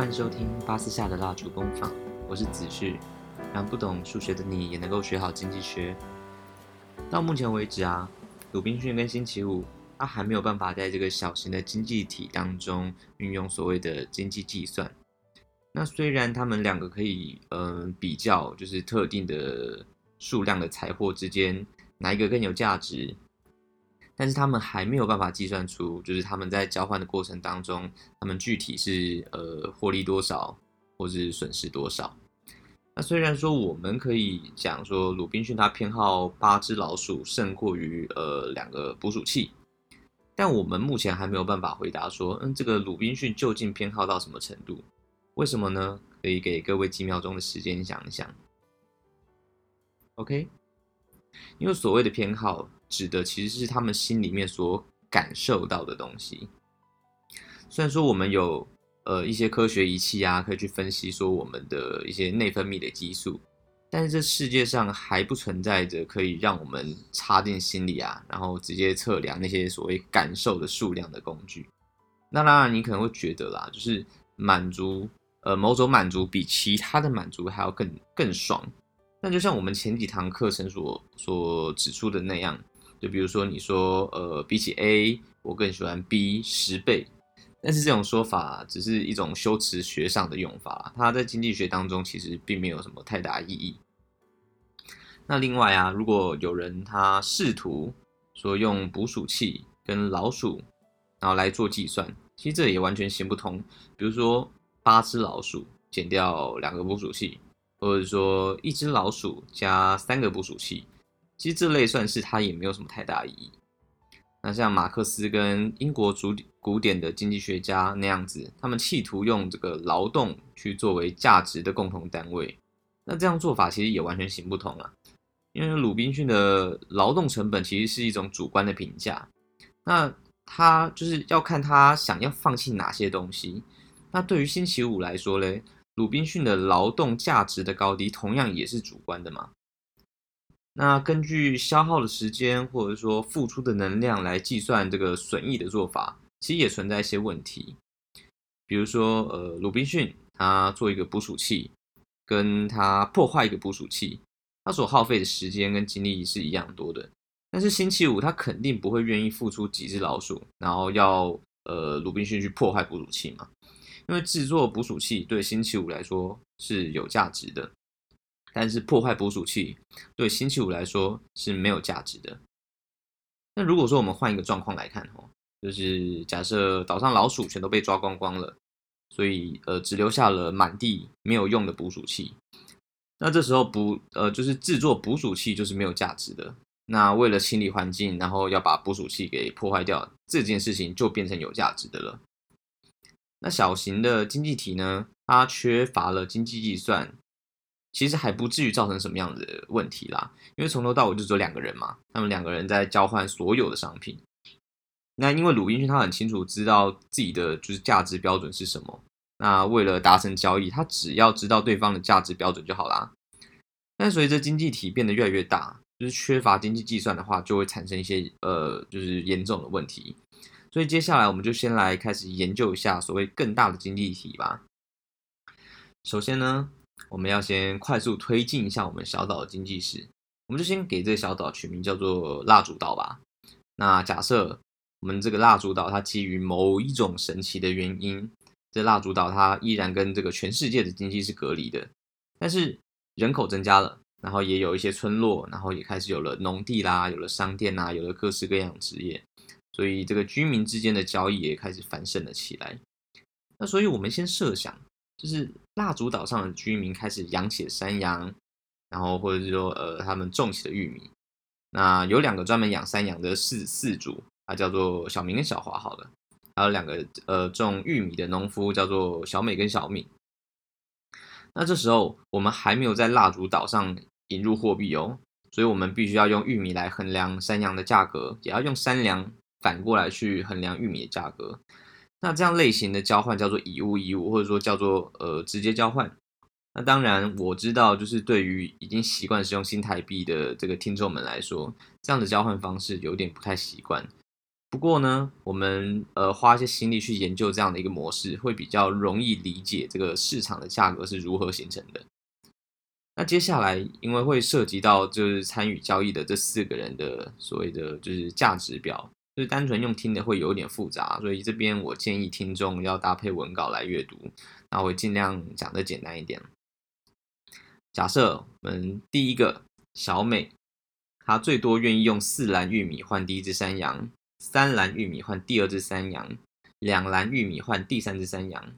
欢迎收听巴斯夏的蜡烛工坊，我是子旭，让不懂数学的你也能够学好经济学。到目前为止啊，鲁滨逊跟星期五，他还没有办法在这个小型的经济体当中运用所谓的经济计算。那虽然他们两个可以，嗯、比较就是特定的数量的财货之间哪一个更有价值。但是他们还没有办法计算出，就是他们在交换的过程当中，他们具体是呃获利多少，或是损失多少。那虽然说我们可以讲说鲁滨逊他偏好八只老鼠胜过于呃两个捕鼠器，但我们目前还没有办法回答说，嗯，这个鲁滨逊究竟偏好到什么程度？为什么呢？可以给各位几秒钟的时间想一想。OK，因为所谓的偏好。指的其实是他们心里面所感受到的东西。虽然说我们有呃一些科学仪器啊，可以去分析说我们的一些内分泌的激素，但是这世界上还不存在着可以让我们插进心里啊，然后直接测量那些所谓感受的数量的工具。那当然，你可能会觉得啦，就是满足呃某种满足比其他的满足还要更更爽。那就像我们前几堂课程所所指出的那样。就比如说，你说，呃，比起 A，我更喜欢 B 十倍，但是这种说法只是一种修辞学上的用法，它在经济学当中其实并没有什么太大意义。那另外啊，如果有人他试图说用捕鼠器跟老鼠，然后来做计算，其实这也完全行不通。比如说，八只老鼠减掉两个捕鼠器，或者说一只老鼠加三个捕鼠器。其实这类算式它也没有什么太大意义。那像马克思跟英国主古典的经济学家那样子，他们企图用这个劳动去作为价值的共同单位，那这样做法其实也完全行不通啊。因为鲁滨逊的劳动成本其实是一种主观的评价，那他就是要看他想要放弃哪些东西。那对于星期五来说嘞，鲁滨逊的劳动价值的高低同样也是主观的嘛。那根据消耗的时间或者说付出的能量来计算这个损益的做法，其实也存在一些问题。比如说，呃，鲁滨逊他做一个捕鼠器，跟他破坏一个捕鼠器，他所耗费的时间跟精力是一样多的。但是星期五他肯定不会愿意付出几只老鼠，然后要呃鲁滨逊去破坏捕鼠器嘛？因为制作捕鼠器对星期五来说是有价值的。但是破坏捕鼠器对星期五来说是没有价值的。那如果说我们换一个状况来看哦，就是假设岛上老鼠全都被抓光光了，所以呃只留下了满地没有用的捕鼠器。那这时候捕呃就是制作捕鼠器就是没有价值的。那为了清理环境，然后要把捕鼠器给破坏掉，这件事情就变成有价值的了。那小型的经济体呢，它缺乏了经济计算。其实还不至于造成什么样的问题啦，因为从头到尾就只有两个人嘛，他们两个人在交换所有的商品。那因为鲁滨逊他很清楚知道自己的就是价值标准是什么，那为了达成交易，他只要知道对方的价值标准就好啦。但随着经济体变得越来越大，就是缺乏经济计算的话，就会产生一些呃就是严重的问题。所以接下来我们就先来开始研究一下所谓更大的经济体吧。首先呢。我们要先快速推进一下我们小岛的经济史，我们就先给这个小岛取名叫做蜡烛岛吧。那假设我们这个蜡烛岛它基于某一种神奇的原因，这蜡烛岛它依然跟这个全世界的经济是隔离的，但是人口增加了，然后也有一些村落，然后也开始有了农地啦，有了商店呐，有了各式各样职业，所以这个居民之间的交易也开始繁盛了起来。那所以我们先设想。就是蜡烛岛上的居民开始养起了山羊，然后或者是说，呃，他们种起了玉米。那有两个专门养山羊的饲饲主，他叫做小明跟小华，好了，还有两个呃种玉米的农夫，叫做小美跟小敏。那这时候我们还没有在蜡烛岛上引入货币哦，所以我们必须要用玉米来衡量山羊的价格，也要用山羊反过来去衡量玉米的价格。那这样类型的交换叫做以物易物，或者说叫做呃直接交换。那当然我知道，就是对于已经习惯使用新台币的这个听众们来说，这样的交换方式有点不太习惯。不过呢，我们呃花一些心力去研究这样的一个模式，会比较容易理解这个市场的价格是如何形成的。那接下来，因为会涉及到就是参与交易的这四个人的所谓的就是价值表，就是单纯用听的会有点复杂，所以这边我建议听众要搭配文稿来阅读。那我尽量讲的简单一点。假设我们第一个小美，她最多愿意用四篮玉米换第一只山羊，三篮玉米换第二只山羊，两篮玉米换第三只山羊。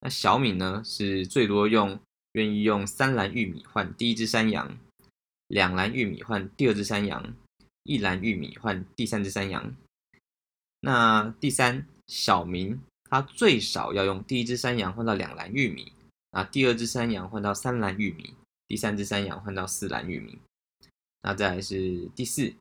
那小敏呢，是最多用愿意用三篮玉米换第一只山羊，两篮玉米换第二只山羊，一篮玉米换第三只山羊。那第三小明，他最少要用第一只山羊换到两篮玉米，那第二只山羊换到三篮玉米，第三只山羊换到四篮玉米。那再来是第四，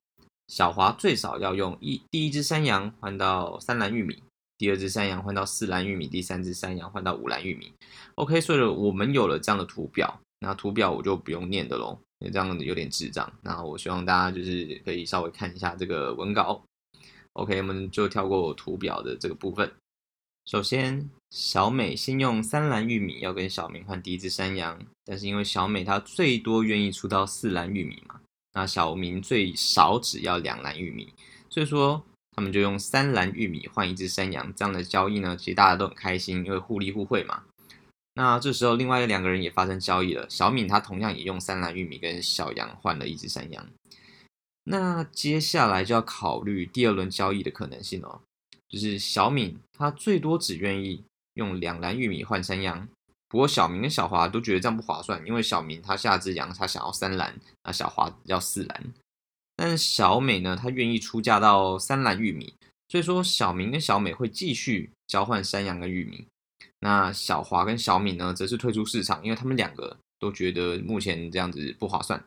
小华最少要用一第一只山羊换到三篮玉米，第二只山羊换到四篮玉米，第三只山羊换到五篮玉米。OK，所以我们有了这样的图表，那图表我就不用念的喽，因为这样有点智障。那我希望大家就是可以稍微看一下这个文稿。OK，我们就跳过图表的这个部分。首先，小美先用三篮玉米要跟小明换第一只山羊，但是因为小美她最多愿意出到四篮玉米嘛，那小明最少只要两篮玉米，所以说他们就用三篮玉米换一只山羊，这样的交易呢，其实大家都很开心，因为互利互惠嘛。那这时候另外两个人也发生交易了，小敏她同样也用三篮玉米跟小羊换了一只山羊。那接下来就要考虑第二轮交易的可能性哦。就是小敏，他最多只愿意用两篮玉米换山羊。不过小明跟小华都觉得这样不划算，因为小明他下只羊他想要三篮，那小华要四篮。但是小美呢，她愿意出价到三篮玉米，所以说小明跟小美会继续交换山羊跟玉米。那小华跟小敏呢，则是退出市场，因为他们两个都觉得目前这样子不划算。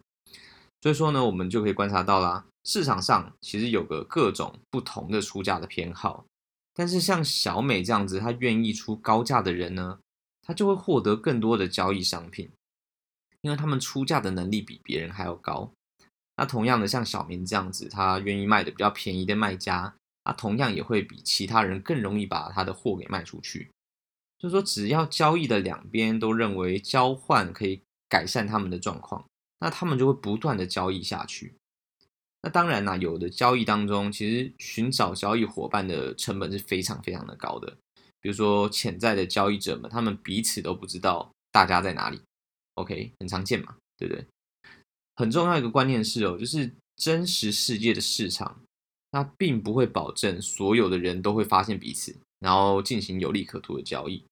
所以说呢，我们就可以观察到啦，市场上其实有个各种不同的出价的偏好。但是像小美这样子，她愿意出高价的人呢，她就会获得更多的交易商品，因为他们出价的能力比别人还要高。那同样的，像小明这样子，他愿意卖的比较便宜的卖家，他同样也会比其他人更容易把他的货给卖出去。就是说，只要交易的两边都认为交换可以改善他们的状况，那他们就会不断的交易下去。那当然啦，有的交易当中，其实寻找交易伙伴的成本是非常非常的高的。比如说潜在的交易者们，他们彼此都不知道大家在哪里。OK，很常见嘛，对不对？很重要一个观念是哦，就是真实世界的市场，它并不会保证所有的人都会发现彼此，然后进行有利可图的交易。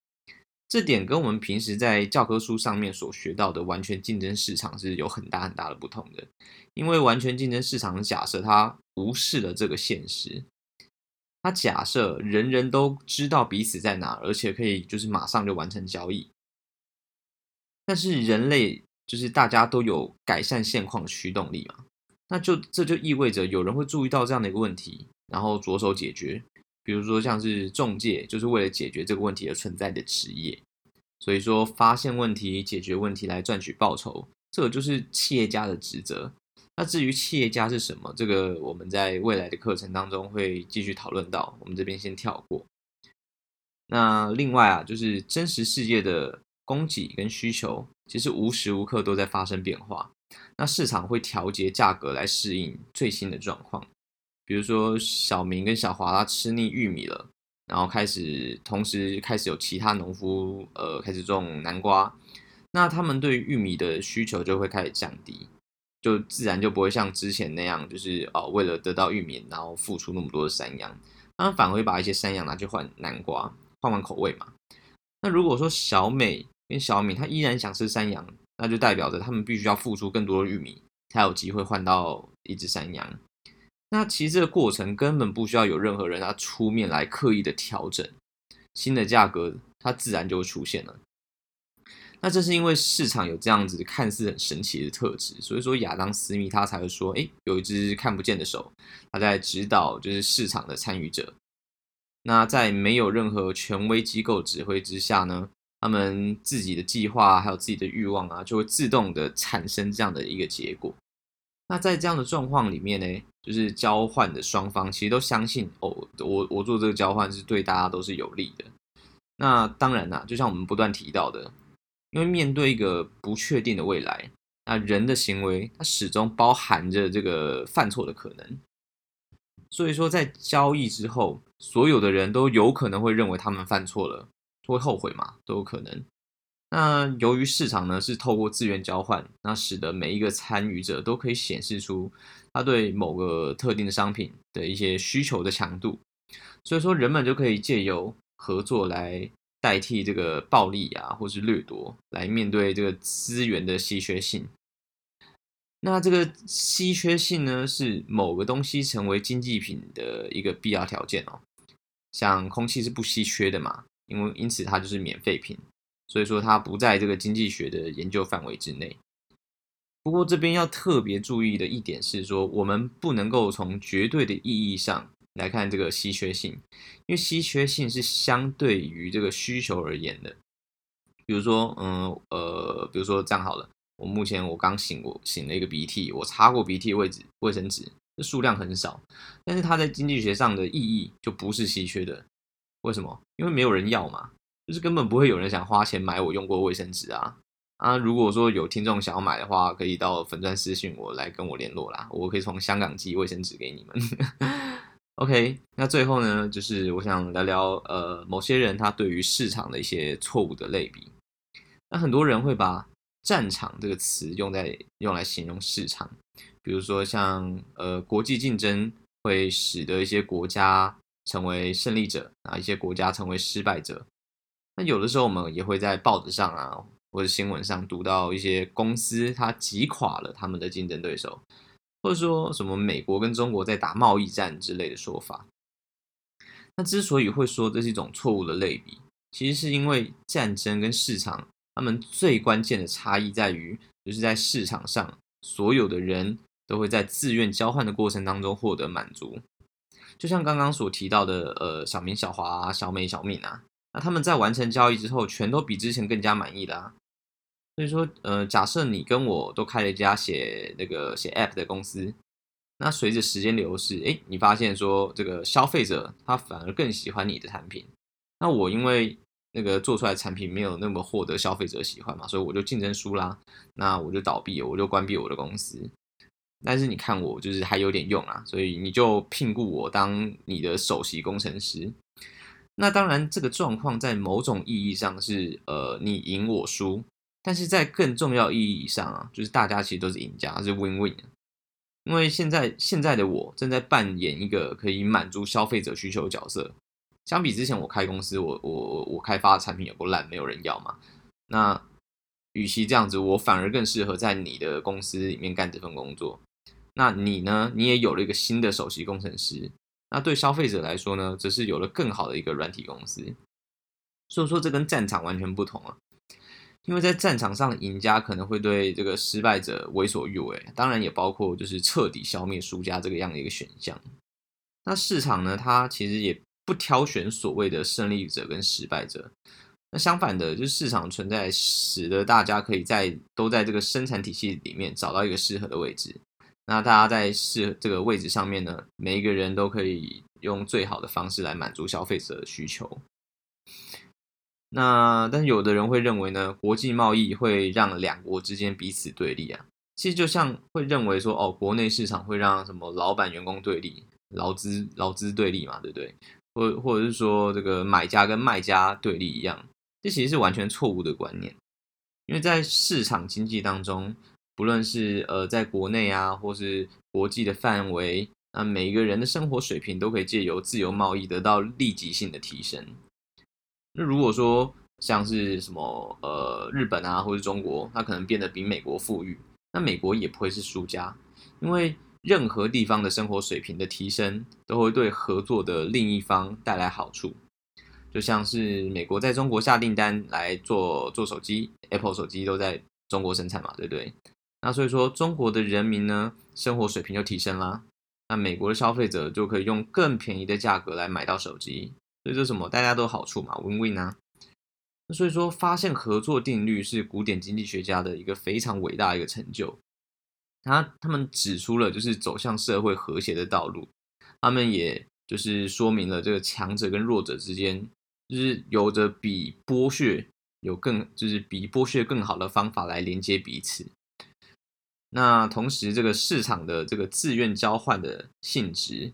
这点跟我们平时在教科书上面所学到的完全竞争市场是有很大很大的不同的。因为完全竞争市场的假设，它无视了这个现实。它假设人人都知道彼此在哪，而且可以就是马上就完成交易。但是人类就是大家都有改善现况驱动力嘛，那就这就意味着有人会注意到这样的一个问题，然后着手解决。比如说，像是中介，就是为了解决这个问题而存在的职业。所以说，发现问题、解决问题来赚取报酬，这个就是企业家的职责。那至于企业家是什么，这个我们在未来的课程当中会继续讨论到。我们这边先跳过。那另外啊，就是真实世界的供给跟需求，其实无时无刻都在发生变化。那市场会调节价格来适应最新的状况。比如说，小明跟小华他吃腻玉米了，然后开始同时开始有其他农夫呃开始种南瓜，那他们对玉米的需求就会开始降低，就自然就不会像之前那样，就是哦为了得到玉米，然后付出那么多的山羊，他们反而会把一些山羊拿去换南瓜，换换口味嘛。那如果说小美跟小米她依然想吃山羊，那就代表着他们必须要付出更多的玉米，才有机会换到一只山羊。那其实这个过程根本不需要有任何人他出面来刻意的调整新的价格，它自然就会出现了。那这是因为市场有这样子看似很神奇的特质，所以说亚当·斯密他才会说，诶，有一只看不见的手，他在指导就是市场的参与者。那在没有任何权威机构指挥之下呢，他们自己的计划还有自己的欲望啊，就会自动的产生这样的一个结果。那在这样的状况里面呢，就是交换的双方其实都相信哦，我我做这个交换是对大家都是有利的。那当然啦，就像我们不断提到的，因为面对一个不确定的未来，那人的行为它始终包含着这个犯错的可能。所以说，在交易之后，所有的人都有可能会认为他们犯错了，会后悔嘛，都有可能。那由于市场呢是透过自愿交换，那使得每一个参与者都可以显示出他对某个特定的商品的一些需求的强度，所以说人们就可以借由合作来代替这个暴力啊，或是掠夺，来面对这个资源的稀缺性。那这个稀缺性呢，是某个东西成为经济品的一个必要条件哦。像空气是不稀缺的嘛，因为因此它就是免费品，所以说它不在这个经济学的研究范围之内。不过这边要特别注意的一点是说，我们不能够从绝对的意义上来看这个稀缺性，因为稀缺性是相对于这个需求而言的。比如说，嗯呃，比如说这样好了。我目前我刚醒过擤了一个鼻涕，我擦过鼻涕位置卫生纸，这数量很少，但是它在经济学上的意义就不是稀缺的。为什么？因为没有人要嘛，就是根本不会有人想花钱买我用过卫生纸啊啊！如果说有听众想要买的话，可以到粉钻私信我来跟我联络啦，我可以从香港寄卫生纸给你们。OK，那最后呢，就是我想聊聊呃某些人他对于市场的一些错误的类比。那很多人会把战场这个词用在用来形容市场，比如说像呃国际竞争会使得一些国家成为胜利者啊，一些国家成为失败者。那有的时候我们也会在报纸上啊或者新闻上读到一些公司它挤垮了他们的竞争对手，或者说什么美国跟中国在打贸易战之类的说法。那之所以会说这是一种错误的类比，其实是因为战争跟市场。他们最关键的差异在于，就是在市场上，所有的人都会在自愿交换的过程当中获得满足。就像刚刚所提到的，呃，小明、小华、小美、小敏啊，那他们在完成交易之后，全都比之前更加满意啦。所以说，呃，假设你跟我都开了一家写那个写 App 的公司，那随着时间流逝，诶，你发现说这个消费者他反而更喜欢你的产品，那我因为那个做出来产品没有那么获得消费者喜欢嘛，所以我就竞争输啦，那我就倒闭，我就关闭我的公司。但是你看我就是还有点用啊，所以你就聘雇我当你的首席工程师。那当然，这个状况在某种意义上是呃你赢我输，但是在更重要意义上啊，就是大家其实都是赢家，是 win-win。因为现在现在的我正在扮演一个可以满足消费者需求的角色。相比之前，我开公司，我我我开发的产品有够烂，没有人要嘛。那与其这样子，我反而更适合在你的公司里面干这份工作。那你呢？你也有了一个新的首席工程师。那对消费者来说呢，则是有了更好的一个软体公司。所以说，这跟战场完全不同啊。因为在战场上，赢家可能会对这个失败者为所欲为，当然也包括就是彻底消灭输家这个样的一个选项。那市场呢，它其实也。不挑选所谓的胜利者跟失败者，那相反的，就是市场存在使得大家可以在都在这个生产体系里面找到一个适合的位置。那大家在适这个位置上面呢，每一个人都可以用最好的方式来满足消费者的需求。那但是有的人会认为呢，国际贸易会让两国之间彼此对立啊。其实就像会认为说，哦，国内市场会让什么老板员工对立，劳资劳资对立嘛，对不对？或或者是说这个买家跟卖家对立一样，这其实是完全错误的观念。因为在市场经济当中，不论是呃在国内啊，或是国际的范围，那每一个人的生活水平都可以借由自由贸易得到立即性的提升。那如果说像是什么呃日本啊，或者中国，它可能变得比美国富裕，那美国也不会是输家，因为。任何地方的生活水平的提升，都会对合作的另一方带来好处。就像是美国在中国下订单来做做手机，Apple 手机都在中国生产嘛，对不对？那所以说，中国的人民呢，生活水平就提升啦。那美国的消费者就可以用更便宜的价格来买到手机，所以这什么？大家都好处嘛，Win-Win 啊。那所以说，发现合作定律是古典经济学家的一个非常伟大的一个成就。他他们指出了就是走向社会和谐的道路，他们也就是说明了这个强者跟弱者之间，就是有着比剥削有更就是比剥削更好的方法来连接彼此。那同时，这个市场的这个自愿交换的性质，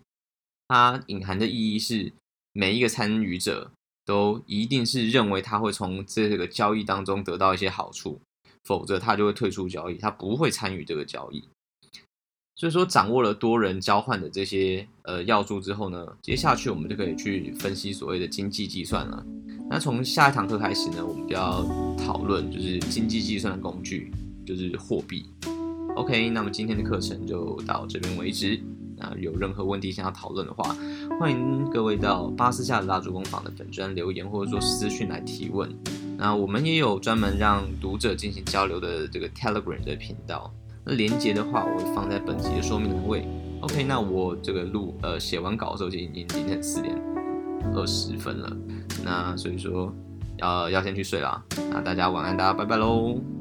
它隐含的意义是，每一个参与者都一定是认为他会从这个交易当中得到一些好处。否则他就会退出交易，他不会参与这个交易。所以说，掌握了多人交换的这些呃要素之后呢，接下去我们就可以去分析所谓的经济计算了。那从下一堂课开始呢，我们就要讨论就是经济计算的工具，就是货币。OK，那么今天的课程就到这边为止。那有任何问题想要讨论的话，欢迎各位到巴斯夏的蜡烛工坊的粉专留言，或者说私讯来提问。那我们也有专门让读者进行交流的这个 Telegram 的频道，那连接的话我会放在本集的说明栏位。OK，那我这个录呃写完稿的时候就已经凌晨四点二十分了，那所以说要要先去睡了，那大家晚安，大家拜拜喽。